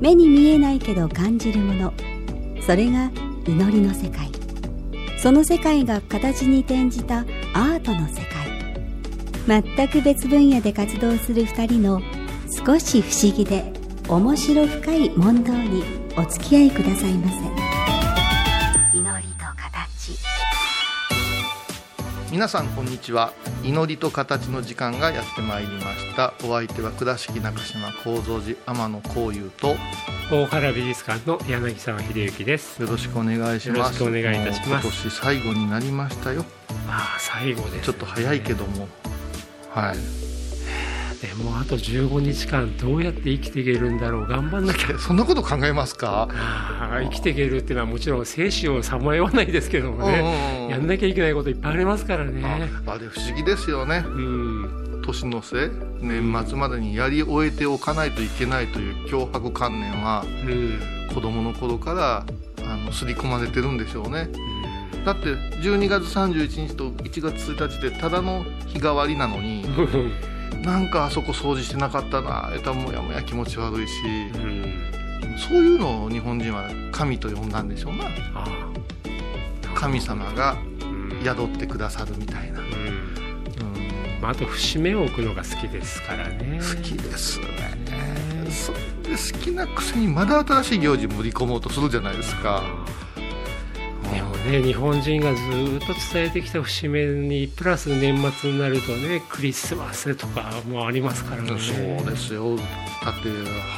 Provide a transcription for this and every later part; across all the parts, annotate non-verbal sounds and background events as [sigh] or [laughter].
目に見えないけど感じるもの。それが祈りの世界。その世界が形に転じたアートの世界。全く別分野で活動する2人の少し不思議で面白深い問答にお付き合いくださいませ。皆さんこんにちは。祈りと形の時間がやってまいりました。お相手は倉敷中島幸三寺天野幸雄と大原美術館の柳沢秀幸です。よろしくお願いします。よろしくお願いいたします。今年最後になりましたよ。ああ、最後です、ね。ちょっと早いけども。はいでもあと15日間どうやって生きていけるんだろう頑張んなきゃ。え [laughs] そんなこと考えますか？ああ生きていけるっていうのはもちろん生死をさまよわないですけどもね、うんうんうん。やんなきゃいけないこといっぱいありますからね。ああれ不思議ですよね。うん、年の瀬年末までにやり終えておかないといけないという脅迫観念はうん、子供の頃からあの刷り込まれてるんでしょうね。だって12月31日と1月1日でただの日替わりなのにうん。なんかあそこ掃除してなかったなえたもやもや気持ち悪いし。うん。そういうのを日本人は神と呼んだんでしょうな。神様がうん。宿ってくださるみたいな、うん。うん、まあ、あと節目を置くのが好きですからね。好きですね。それで好きなくせにまだ新しい行事盛り込もうとするじゃないですかね日本人がずっと伝えてきた節目にプラス年末になるとねクリスマスとかもありますからね。そうですよ。だって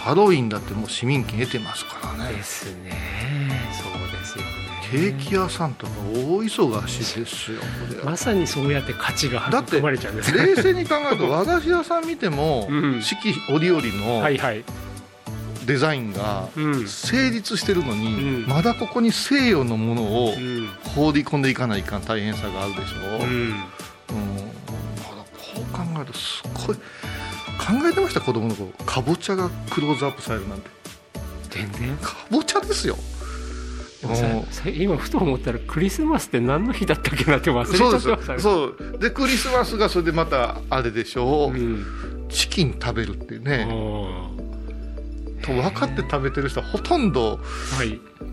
ハロウィンだってもう市民権得てますからね。ですね。そうですよケねーキ屋さんとか大忙しですよ。まさにそうやって価値がだって育まれちゃうんです。[laughs] 冷静に考えると和菓子屋さん見ても、うん。四季折々のはいはいデザインがうん。成立してるのに、うん。まだここに西洋のものをうん。放り込んでいかないかん大変さがあるでしょ、うん。こう考えるとすごい考えてました子供の頃。かぼちゃがクローズアップされるなんて。全然。かぼちゃですよ。今ふと思ったらクリスマスって何の日だったっけなって忘れちゃってましたねそうでクリスマスがそれでまたあれでしょ。う、うん。チキン食べるっていうね、分かって食べてる人はほとんど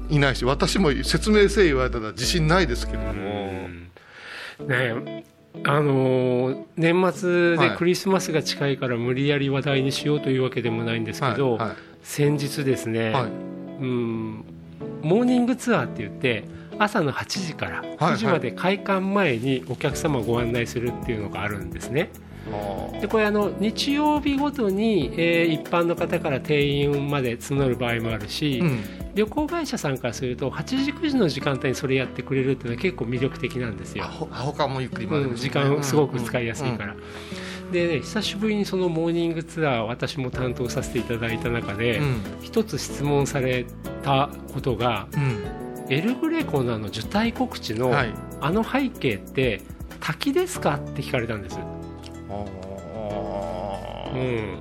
い。いないし私も説明せえ言われたら自信ないですけども、ねえあのー年末でクリスマスが近いから無理やり話題にしようというわけでもないんですけど、はい先日ですね、はい。うんモーニングツアーって言って朝の8時から9時まで開館前にお客様をご案内するっていうのがあるんですね。あでこれあの日曜日ごとに、えー一般の方から定員まで募る場合もあるし、ーうん。旅行会社さんからすると8時9時の時間帯にそれやってくれるっていうのは結構魅力的なんですよ。他もゆっくりまで、うん、時間すごく使いやすいから、でね久しぶりにそのモーニングツアー私も担当させていただいた中で、うん。一つ質問されたことがうん。エルグレコのあの受胎告知の、はい。あの背景って滝ですかって聞かれたんです、あうん、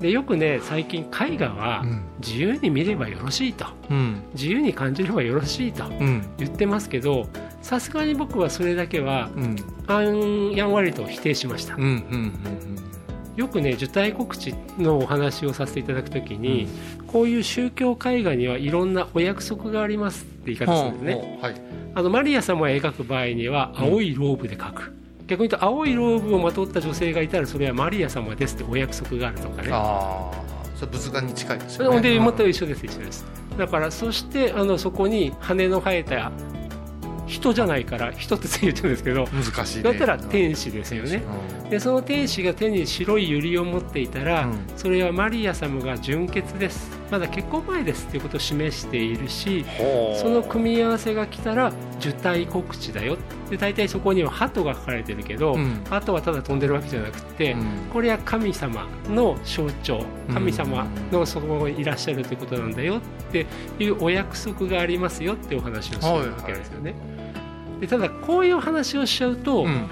でよくね最近絵画はうん。自由に見ればよろしいと。うん。自由に感じればよろしいとうん。言ってますけどさすがに僕はそれだけはうん。あんやんわりと否定しました。うんうんよくね受胎告知のお話をさせていただくときに、こういう宗教絵画にはいろんなお約束がありますって言い方するんですね、はい。あのマリア様を描く場合には青いローブで描く、逆に言うと青いローブをまとった女性がいたらそれはマリア様ですってお約束があるとかね。ああそれ仏眼に近いですよね。で全く一緒です一緒です。だからそしてあのそこに羽の生えた人じゃないから人って言っちゃうんですけど難しいね。だったら天使ですよね。でその天使が手に白い百合を持っていたら、うん。それはマリア様が純潔ですまだ結婚前ですっていうことを示しているしその組み合わせが来たら受胎告知だよで大体そこには鳩が書かれてるけど、うん。鳩はただ飛んでるわけじゃなくて、うん。これは神様の象徴神様のそこにいらっしゃるということなんだよっていうお約束がありますよってお話をするわけですよね。でただこういうお話をしちゃうと、うん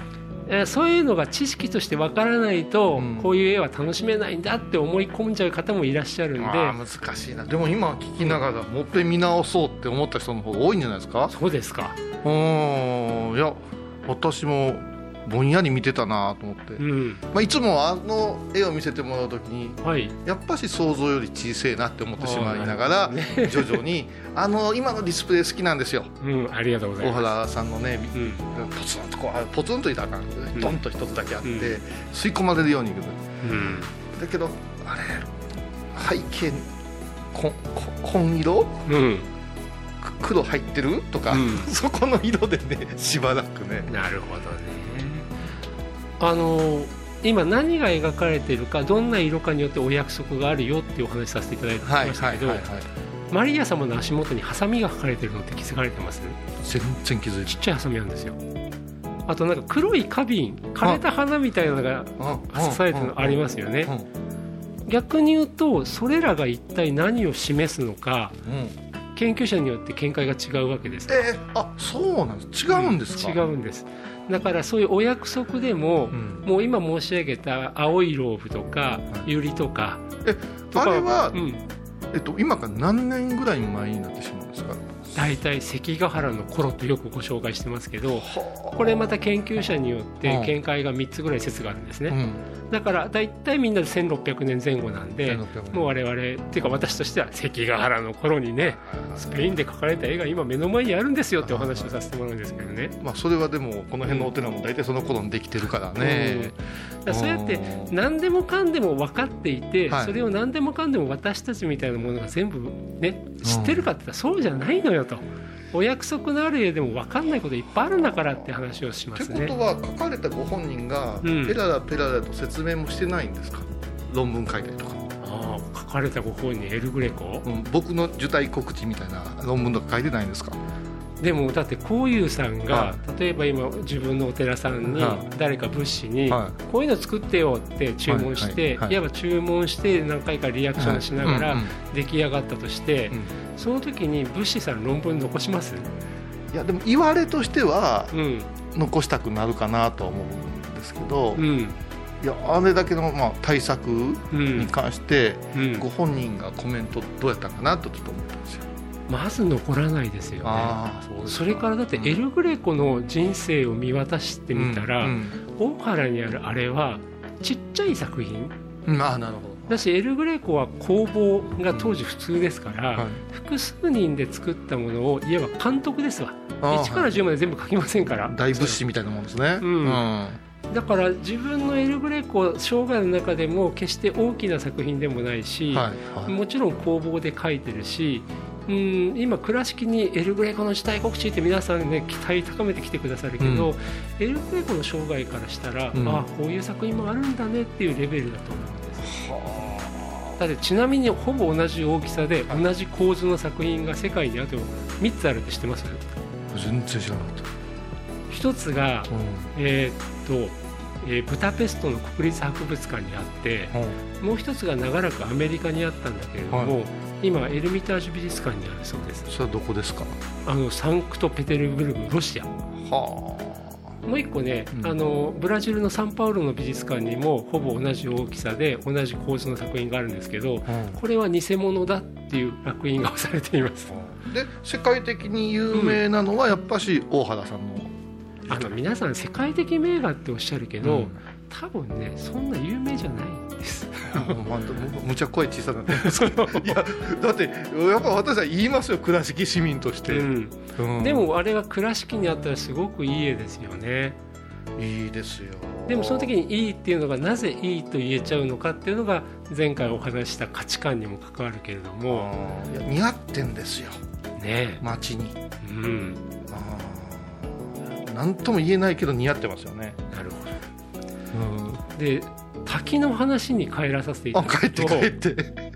えーそういうのが知識としてわからないと、うん。こういう絵は楽しめないんだって思い込んじゃう方もいらっしゃるんで、難しいな。でも今聞きながらもっぺん見直そうって思った人の方が多いんじゃないですか？そうですか、うーん。いや私もぼんやり見てたなと思って、うん。まあ、いつもあの絵を見せてもらう時にはい、やっぱし想像より小さいなって思ってしまいながらね。徐々にあの今のディスプレイ好きなんですよ。うん、ありがとうござい大ま原さんのねす。うん。ポツンとこうあポツンといたらあかんけどね。うん。ドンと一つだけあって、うん。吸い込まれるようにいくうん。だけどあれ背景ここ紺色？うん、く黒入ってる？とか、うん。[laughs] そこの色でねしばらくね。なるほどね。あの今何が描かれているかどんな色かによってお約束があるよっていうお話しさせていただいてましたけど、マリア様の足元にハサミが描かれてるのって気づかれてます？全然気づいてちっちゃいハサミなんですよ。あとなんか黒い花瓶枯れた花みたいなのが刺されてるのありますよね。逆に言うとそれらが一体何を示すのか研究者によって見解が違うわけです。えー、あそうなんです。違うんですか、違うんです。だからそういうお約束でも、うん。もう今申し上げた青いローブとかはい。ユリとかえとかあれは、うん、えっと、今から何年ぐらい前になってしまう？大体関ヶ原の頃とよくご紹介してますけどはこれまた研究者によってうん。見解が3つぐらい説があるんですね、うん。だから大体みんなで1600年前後なんで1600年。もう我々っていうか私としては関ヶ原の頃にねスペインで描かれた絵が今目の前にあるんですよってお話をさせてもらうんですけどね。まあそれはでもこの辺のお寺も大体その頃にできてるからね、だからそうやって何でもかんでも分かっていて、はい。それを何でもかんでも私たちみたいなものが全部ね知ってるかって言ったらそうじゃないのよと。お約束のある絵でも分かんないこといっぱいあるんだからって話をしまってすね。ことは書かれたご本人がうん。ペララペララと説明もしてないんですか、論文書いたりとか、ああ書かれたご本人エル・グレコ？うん、僕の受胎告知みたいな論文とか書いてないんですか？でもだってこういうさんが、は例えば今自分のお寺さんには誰か物資に、はこういうの作ってよって注文して、いはい。はい。はい。わば注文して何回かリアクションしながら出来上がったとして、うん。その時に物資さん論文残します？いやでも言われとしてはうん。残したくなるかなとは思うんですけど、いうん。やあれだけのまあ対策うん。に関して、うん。ご本人がコメントどうやったかなとちょっと思ったんですよ。まず残らないですよね。それからだってエル・グレコの人生を見渡してみたら、うん大原にあるあれはちっちゃい作品。うんああなるほど。だしエル・グレコは工房が当時普通ですから、はい。複数人で作ったものをいわば監督ですわ。あー1から10まで全部書きませんから。大物詩みたいなもんですね。うん。うん。だから自分のエル・グレコ生涯の中でも決して大きな作品でもないし、もちろん工房で書いてるしうん今倉敷にエル・グレコの時代告知って皆さんね期待高めてきてくださるけど、うん。エル・グレコの生涯からしたら、うん。ああこういう作品もあるんだねっていうレベルだと思うんですだってちなみにほぼ同じ大きさで同じ構図の作品が世界にあと3つあるって知ってます？全然知らなかった。一つが、うん。えーっと、えーブダペストの国立博物館にあってもう一つが長らくアメリカにあったんだけれども、は今エルミタージュ美術館にあるそうです。それはどこですか？あのサンクトペテルブルクロシア。はもう一個ね、うん。あのブラジルのサンパウロの美術館にもほぼ同じ大きさで同じ構図の作品があるんですけどあ。これは偽物だっていう烙印が押されています。で世界的に有名なのはやっぱし大原さんの。あの皆さん世界的名画っておっしゃるけど、うん多分ねそんな有名じゃないんです。まあむむちゃ声小さくなってますけど。[laughs] いやだってやっぱ私は言いますよ倉敷市民として、うん。うん。でもあれが倉敷にあったらすごくいい絵ですよね。いいですよ。でもその時にいいっていうのがなぜいいと言えちゃうのかっていうのが前回お話しした価値観にも関わるけれども。似合ってんですよ。ね。街に。うん。何とも言えないけど似合ってますよね、なるほうん、どで滝の話に帰らさせていたあだくと帰って帰って。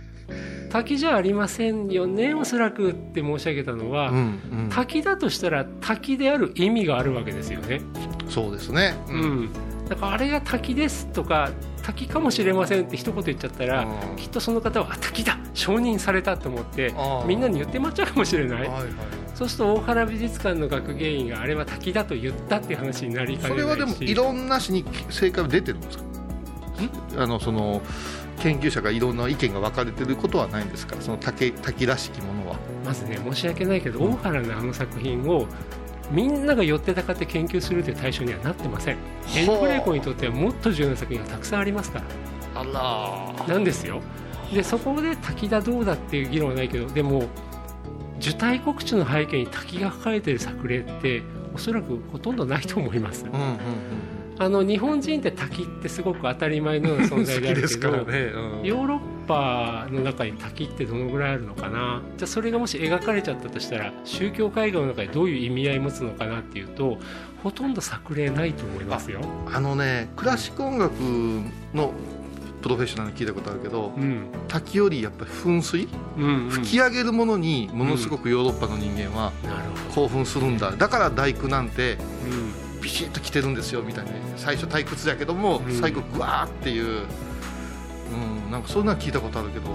滝じゃありませんよねおそらくって申し上げたのは、うんうん。滝だとしたら滝である意味があるわけですよね、そうですね。ううん。ん、だからあれが滝ですとか滝かもしれませんって一言言っちゃったら、うんきっとその方はあ滝だ承認されたと思ってみんなに言ってまっちゃうかもしれない、はいはいそうすると大原美術館の学芸員があれは滝だと言ったっていう話になりかそねないし。れはでもいろんなしに正解は出てるんですか？あのその研究者がいろんな意見が分かれてることはないんですか？その滝滝らしきものは。まずね申し訳ないけど大原のあの作品をみんなが寄ってたかって研究するという対象にはなってません。エル・グレコにとってはもっと重要な作品がたくさんありますから。あらなんですよ。でそこで滝だどうだっていう議論はないけどでも受胎告知の背景に滝が書かれてる作例っておそらくほとんどないと思います。うんうんうん。あの日本人って滝ってすごく当たり前のような存在であるけど、[laughs] ね、ヨーロッパの中に滝ってどのぐらいあるのかな？じゃあそれがもし描かれちゃったとしたら宗教絵画の中でどういう意味合い持つのかなっていうとほとんど作例ないと思いますよ。あのねクラシック音楽のプロフェッショナルに聞いたことあるけどうん。滝よりやっぱり噴水？うんうん、吹き上げるものにものすごくヨーロッパの人間は興奮するんだ。だから大工なんてビシッと来てるんですよみたいな最初退屈やけども、うん。最後グワーっていう、うん、なんかそんなの聞いたことあるけど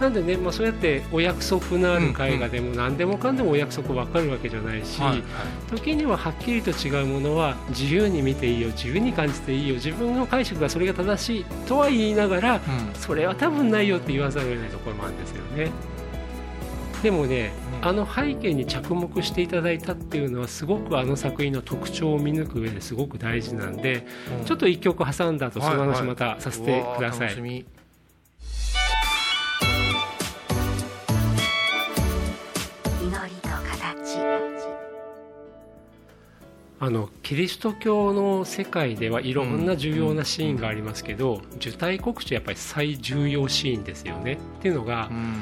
なんでね、まあ、そうやってお約束のある絵画でも何でもかんでもお約束分かるわけじゃないし、はいはい。時にははっきりと違うものは自由に見ていいよ自由に感じていいよ自分の解釈がそれが正しいとは言いながらうん。それは多分ないよって言わざるを得ないところもあるんですよね。でもね、うん。あの背景に着目していただいたっていうのはすごくあの作品の特徴を見抜く上ですごく大事なんで、ちょっと一曲挟んだ後その話またさせてください、うわー楽あのキリスト教の世界ではいろんな重要なシーンがありますけど、受胎告知はやっぱり最重要シーンですよね。っていうのが、うん。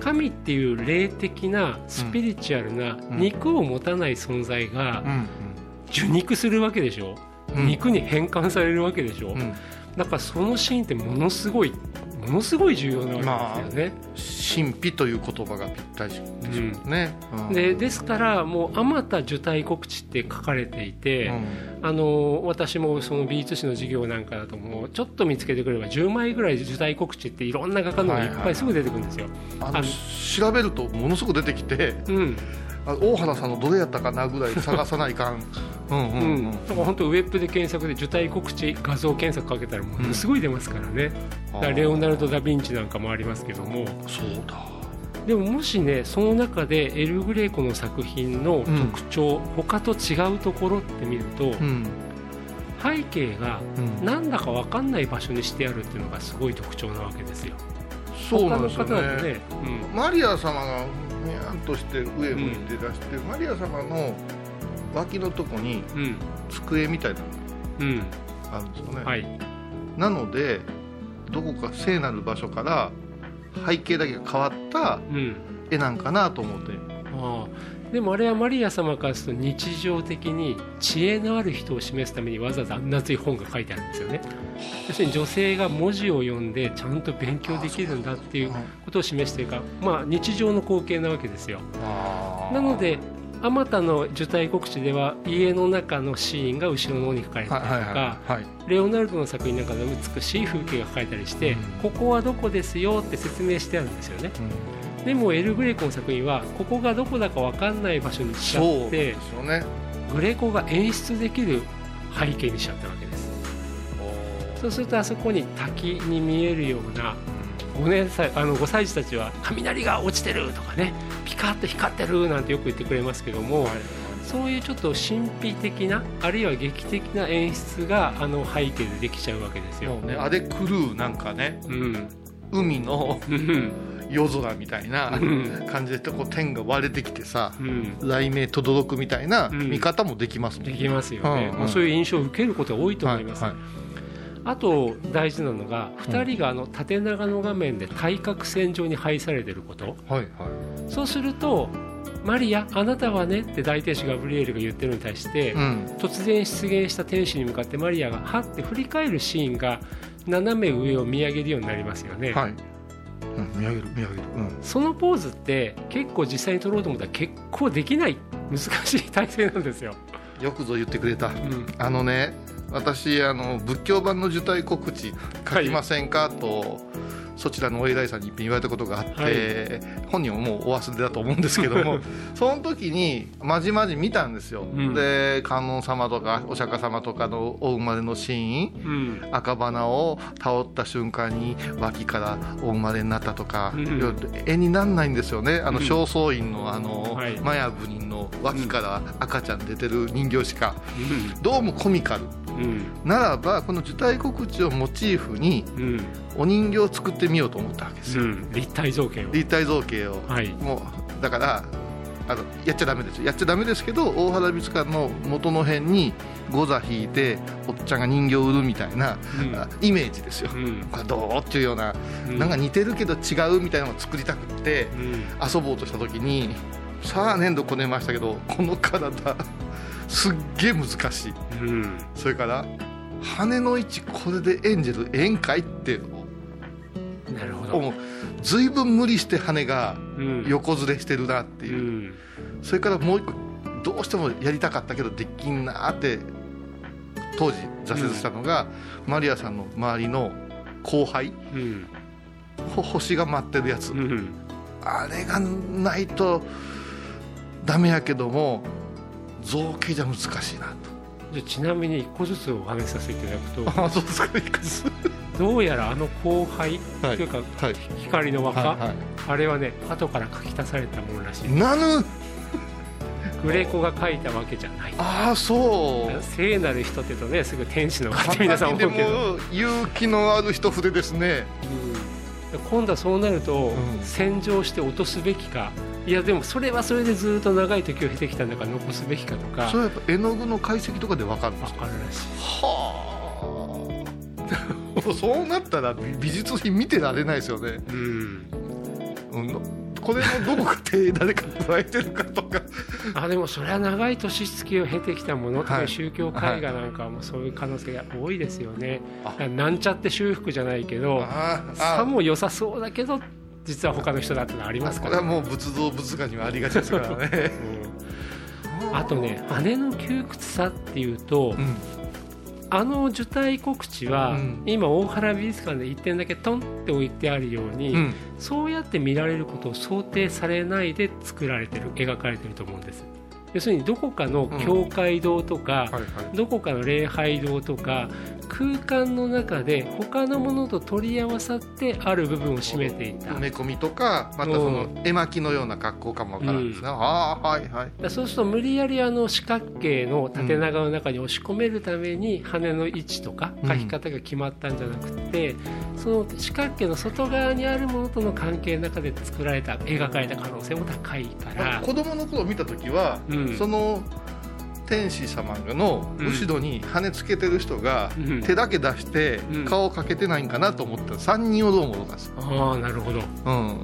神っていう霊的なスピリチュアルなうん肉を持たない存在がうん受肉するわけでしょ、うん。肉に変換されるわけでしょ、うん。だからそのシーンってものすごいものすごい重要なわけですよね、神秘という言葉がぴったりでしょうね、うん。でですからもうあまた受胎告知って書かれていて、うん。あの私もその美術史の授業なんかだともうちょっと見つけてくれば10枚ぐらい受胎告知っていろんな画家のがいっぱいすぐ出てくるんですよ、あのあの調べるとものすごく出てきてうんあ大原さんのどれやったかなぐらい探さないかん。うんうんううん。ん、だから本当ウェブで検索で受胎告知画像検索かけたらものすごい出ますからね、だからレオナルド・ダ・ヴィンチなんかもありますけども。そうだ。でももしねその中でエル・グレーコの作品の特徴、他と違うところって見ると、うん。背景がうん。なんだか分かんない場所にしてあるっていうのがすごい特徴なわけですよそうなんですよねね、マリア様がにゃんとして上向いて出して、マリア様の脇のとこにうん。うん机みたいなのうん。があるんですよね、はい。なのでどこか聖なる場所から背景だけが変わったうん。絵なんかなと思って。ああでもあれはマリア様からすると日常的に知恵のある人を示すためにわざわざあんな熱い本が書いてあるんですよね。要するに女性が文字を読んでちゃんと勉強できるんだっていうことを示しているから、まあ、日常の光景なわけですよ。なのであまたの受胎告知では家の中のシーンが後ろの方に書かれてたりとか、レオナルドの作品なんかでは美しい風景が描かれたりして、うん。ここはどこですよって説明してあるんですよねでもエル・グレコの作品はここがどこだか分かんない場所にしちゃってね。グレコが演出できる背景にしちゃったわけです。そうするとあそこに滝に見えるような 5, 年歳あの5歳児たちは雷が落ちてるとかねピカッと光ってるなんてよく言ってくれますけども、そういうちょっと神秘的なあるいは劇的な演出があの背景でできちゃうわけですよ。ね。あれ狂うなんかね。うん。海のうん夜空みたいなうん。感じでこう天が割れてきてさうん。雷鳴とどろくみたいなうん。見方もできますもんできますよね、うん。うんもうそういう印象を受けることが多いと思います、はいはいあと大事なのが2人があの縦長の画面で対角線上に配されてること。はいはい。そうするとマリアあなたはねって大天使ガブリエルが言ってるのに対して、うん。突然出現した天使に向かってマリアがはって振り返るシーンが斜め上を見上げるようになりますよね、はいうん、見上げる見上げる、うん、そのポーズって結構実際に撮ろうと思ったら結構できない難しい体勢なんですよ、よくぞ言ってくれた。うん、あのね私あの仏教版の受胎告知書きませんか、とそちらのお偉いさんに一遍言われたことがあって、はい。本人ももうお忘れだと思うんですけども [laughs] その時にまじまじ見たんですよ、ん。で観音様とかお釈迦様とかのお生まれのシーンうん。赤花を倒った瞬間に脇からお生まれになったとか、うん。絵になんないんですよね。あのうん。正倉院のあの、はい。マヤ部人の脇から赤ちゃん出てる人形しか、どうもコミカル。うん。ならばこの受胎告知をモチーフにうんお人形を作ってみようと思ったわけですよ、うん。立体造形を。立体造形を、はい。もうだからあのやっちゃダメですよ。やっちゃダメですけど大原美術館の元の辺にゴザ引いておっちゃんが人形を売るみたいな、うん。あイメージですよ、うん。これどう？っていうような、うん。なんか似てるけど違うみたいなのを作りたくってうん。遊ぼうとした時にさあ粘土こねましたけどこの体 [laughs] すっげえ難しい。うん。それから羽の位置これでエンジェルええんかいってなるほど。随分無理して羽がうん。横ずれしてるなってういう、ん。それからもう一個どうしてもやりたかったけどできんなーって当時挫折したのが、マリアさんの周りの後輩。星が待ってるやつ、うん。あれがないとダメやけども造形じゃ難しいなじゃあちなみに一個ずつお話しさせていただくと。とあそうですかどうやらあの後輩はい。というかはい。光の輪っか、はいはあれはね後から書き足されたものらしい。いなぬ。グレコが書いたわけじゃない。ああそう。聖なる人ってとねすぐ天使の輪って皆さん思でうけど、も勇気のある人筆ですね。うん。今度はそうなると、うん。洗浄して落とすべきか。いやでもそれはそれでずっと長い時を経てきたんだから残すべきかとか。それはやっぱ絵の具の解析とかで分かるんですか？分かるらしい。はあそうなったら美術品見てられないですよね、うん。うん、これのどこか手誰か加えてるかとか。[laughs] あでもそれは長い年月を経てきたものとか、はい。宗教絵画なんかはもうそういう可能性が多いですよね、あなんちゃって修復じゃないけどあさも良さそうだけど実は他の人だってのありますから、これはもう仏像仏画にはありがちですからね。[laughs] うん。あとね羽の窮屈さっていうと、うんあの受胎告知は、うん。今大原美術館で1点だけトンって置いてあるように、うん。そうやって見られることを想定されないで作られてる描かれてると思うんです要するにどこかの教会堂とか、どこかの礼拝堂とか空間の中で他のものと取り合わさってある部分を占めていた。埋め込みとかまたその絵巻のような格好かもわからんですが、ああはいはい。だそうすると無理やりあの四角形の縦長の中に押し込めるために羽の位置とかうん。描き方が決まったんじゃなくて、その四角形の外側にあるものとの関係の中で作られた描かれた可能性も高いから、子供の頃見た時は、うんその天使様の後ろに羽つけてる人がうん。手だけ出してうん。顔かけてないんかなと思ったら3人をどう思うか。ああなるほど、うん、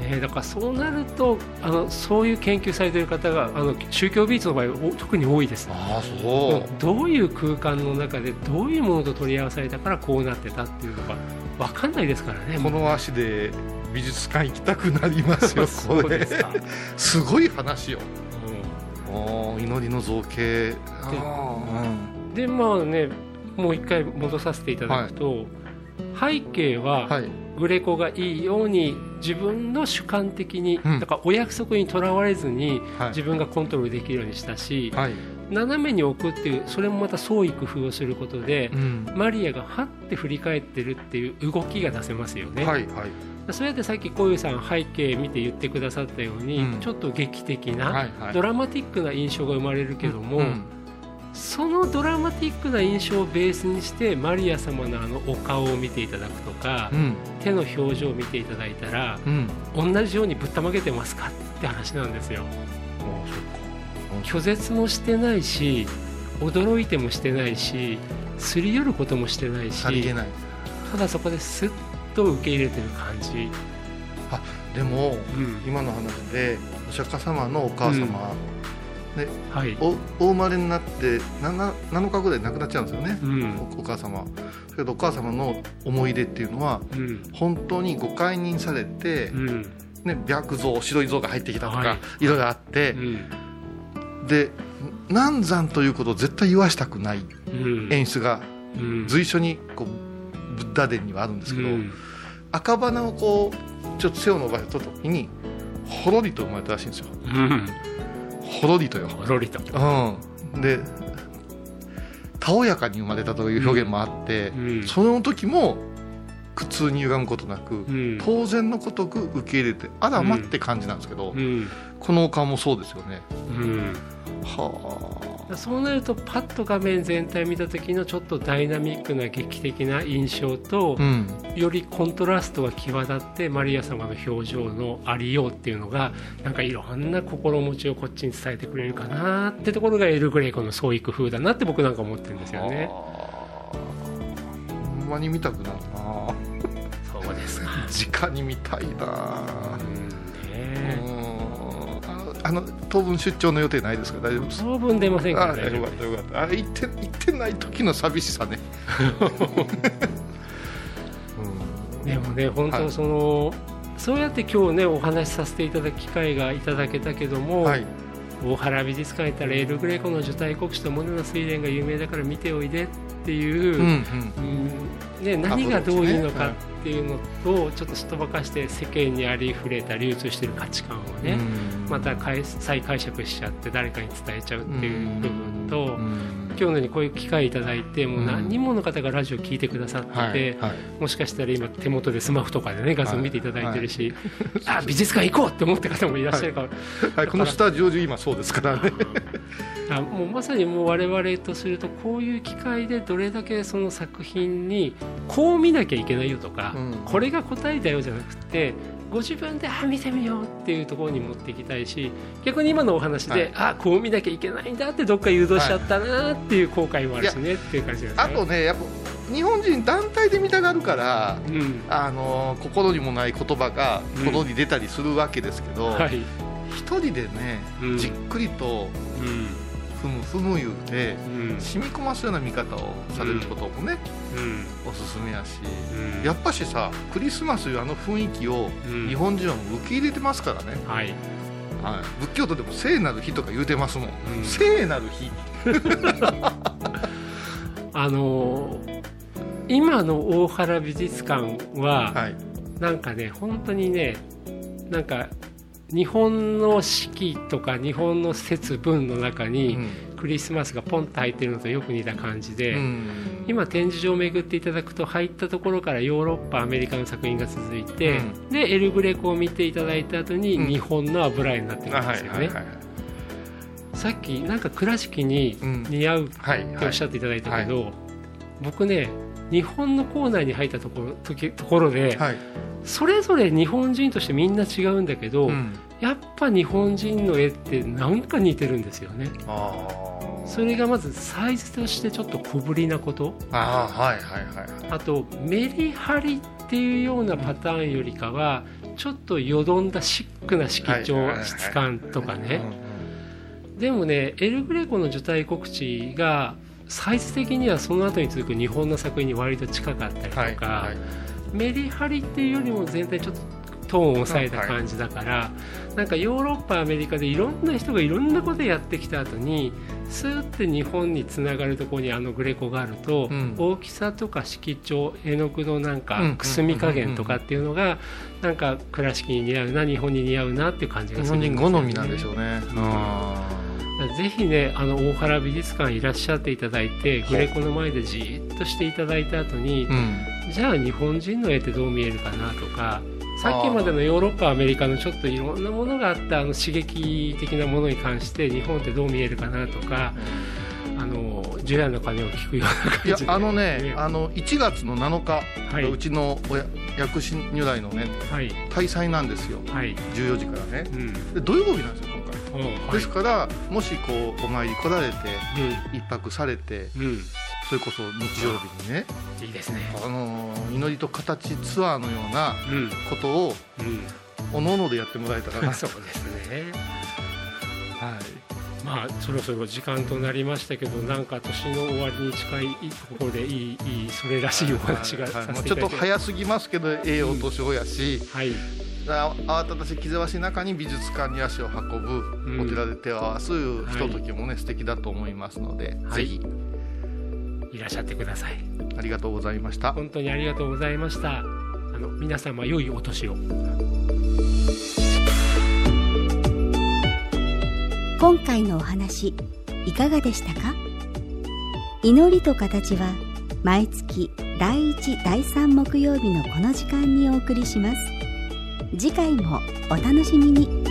ね、だからそうなるとあのそういう研究されている方があの宗教美術の場合お特に多いですああそう。どういう空間の中でどういうものと取り合わされたからこうなってたっていうのが分かんないですからね。この足で美術館行きたくなりますよ [laughs] すごい話よ祈りの造形。あんでまあねもう一回戻させていただくと、背景ーははい。グレコがいいように自分の主観的に、うん。だからお約束にとらわれずにはい。自分がコントロールできるようにしたし、はい、斜めに置くっていうそれもまた創意工夫をすることでう、ん。マリアがはって振り返ってるっていう動きが出せますよね、はいはいそうやってさっきこういうさん背景見て言ってくださったように、うん。ちょっと劇的な、はいはい。ドラマティックな印象が生まれるけども、うん。そのドラマティックな印象をベースにしてマリア様のあのお顔を見ていただくとか、うん。手の表情を見ていただいたらうん。同じようにぶったまげてますかって話なんですよ。拒絶もしてないし驚いてもしてないしすり寄ることもしてないしさりげない。ただそこですっと受け入れてる感じ、でもうん。今の話でお釈迦様のお母様ではい。おお生まれになって 7, 7日ぐらい亡くなっちゃうんですよね、うん。おお母様。だけどお母様の思い出っていうのはうん。本当にご解任されて、うん。ね、白像白い像が入ってきたとか、はい。い、ろいろあってう、ん。で難産ということを絶対言わしたくないうん。演出がうん。随所にこうブッダ殿にはあるんですけど、うん。赤鼻をこうちょっと背を伸ばした時にほろりと生まれたらしいんですよ。うん。ほろりとよ、ほろりと。うん、でたおやかに生まれたという表現もあって、うん。その時も苦痛に歪むことなく、うん。当然のことく受け入れてあらまって感じなんですけど、うん。このお顔もそうですよね。うん。はそうなるとパッと画面全体見た時のちょっとダイナミックな劇的な印象とあ、うん、よりコントラストが際立ってマリア様の表情のありようっていうのがなんかいろんな心持ちをこっちに伝えてくれるかなってところがエル・グレイコの創意工夫だなって僕なんか思ってるんですよね。はあほんまに見たくなるなそうですか。[laughs] 直に見たいなうんうね当分出張の予定ないですか？大丈夫です当分出ませんからあ大丈夫よかったよかった。あ行って行ってない時の寂しさね、う [laughs] んでもね本当はいその、そうやって今日ねお話しさせていただく機会がいただけたけども、はい。大原美術館行ったらエル・グレイコの受胎国史とモネの睡蓮が有名だから見ておいでっていう、うんうん。うんね、何がどういうのかっていうのとちょっとすっとばかして世間にありふれた流通してる価値観をね、うんまた解再解釈しちゃって誰かに伝えちゃうっていう部分と、うん今日のようにこういう機会いただいてもう何人もの方がラジオ聞いてくださってて、もしかしたら今手元でスマホとかでね画像見ていただいてるし、あ美術館行こうって思ってる方もいらっしゃるから、はい、このスタジオ中今そうですからね。[laughs] あもうまさにもう我々とするとこういう機会でどれだけその作品にこう見なきゃいけないよとか、うん。これが答えだよじゃなくてご自分であ見てみようっていうところに持っていきたいし逆に今のお話で、はい。あこう見なきゃいけないんだってどっか誘導しちゃったなっていう後悔もあるしねっていう感じですね。あとねやっぱ日本人団体で見たがるからうん。あの心にもない言葉がうん。心に出たりするわけですけど、はい。一人でね、うん。じっくりとうんふむふむ言うてうん。染み込ますような見方をされることもね、うん。おすすめやし、うん。やっぱしさクリスマスいうあの雰囲気をうん。日本人は受け入れてますからね、はい。はい、仏教徒でも聖なる日とか言うてますもん。聖なる日。[laughs] あのー今の大原美術館は、はい。なんかね本当にねなんか日本の四季とか日本の節分の中うにん。クリスマスがポンと入ってるのとよく似た感じで、うん。今展示場を巡っていただくと入ったところからヨーロッパアメリカの作品が続いて、うん。でエル・グレコを見ていただいた後にうん。日本の油絵になってるあんですよね、さっきなんか倉敷にうん。似合うはいっておっしゃっていただいたけど、僕ね日本のコーナーに入ったところ時ところで、はい。それぞれ日本人としてみんな違うんだけど、うん。やっぱ日本人の絵ってなんか似てるんですよね。それがまずサイズとしてちょっと小ぶりなこと。あーはいはいはいあとメリハリっていうようなパターンよりかはちょっとよどんだシックな色調質感とかね。うんでもねエル・グレコの受胎告知がサイズ的にはその後に続く日本の作品に割と近かったりとか、はいはい。メリハリっていうよりも全体ちょっとトーンを抑えた感じだから、なんかヨーロッパアメリカでいろんな人がいろんなことやってきた後にスーって日本につながるところにあのグレコがあると、うん。大きさとか色調絵の具のなんうんかくすみ加減とかっていうのがなんか倉敷に似合うな日本に似合うなっていう感じが日するんですよね。本人好みなんでしょうねぜひねあの大原美術館いらっしゃっていただいてグレコの前でじーっとしていただいた後に、うん。じゃあ日本人の絵ってどう見えるかなとかさっきまでのヨーロッパアメリカのちょっといろんなものがあったあの刺激的なものに関して日本ってどう見えるかなとかあのジュの鐘を聞くようない感じで。やあのねあの1月の7日、はい。うちの親薬師如来のねはい。大祭なんですよ。はい。14時からね。うん。で土曜日なんですよですからもしこうお参り来られてう一泊されてんうん。それこそ日曜日にね、いいですね。あの祈りと形ツアーのようなうん。ことをうん。おのおのでやってもらえたらな。[laughs] そうですね。はい。まあそろそろ時間となりましたけどなんか年の終わりに近いところでいいいいそれらしいお話がさせていただいて、ちょっと早すぎますけどええお年をやし、はい、慌ただしい気ぜわしい中に美術館に足を運ぶ、お寺で手を合わすひとときもね、はい、素敵だと思いますので、はい、ぜひ。いらっしゃってください。ありがとうございました。本当にありがとうございました。あの皆様良いお年を。今回のお話いかがでしたか？祈りと形は毎月第1第3木曜日のこの時間にお送りします次回もお楽しみに。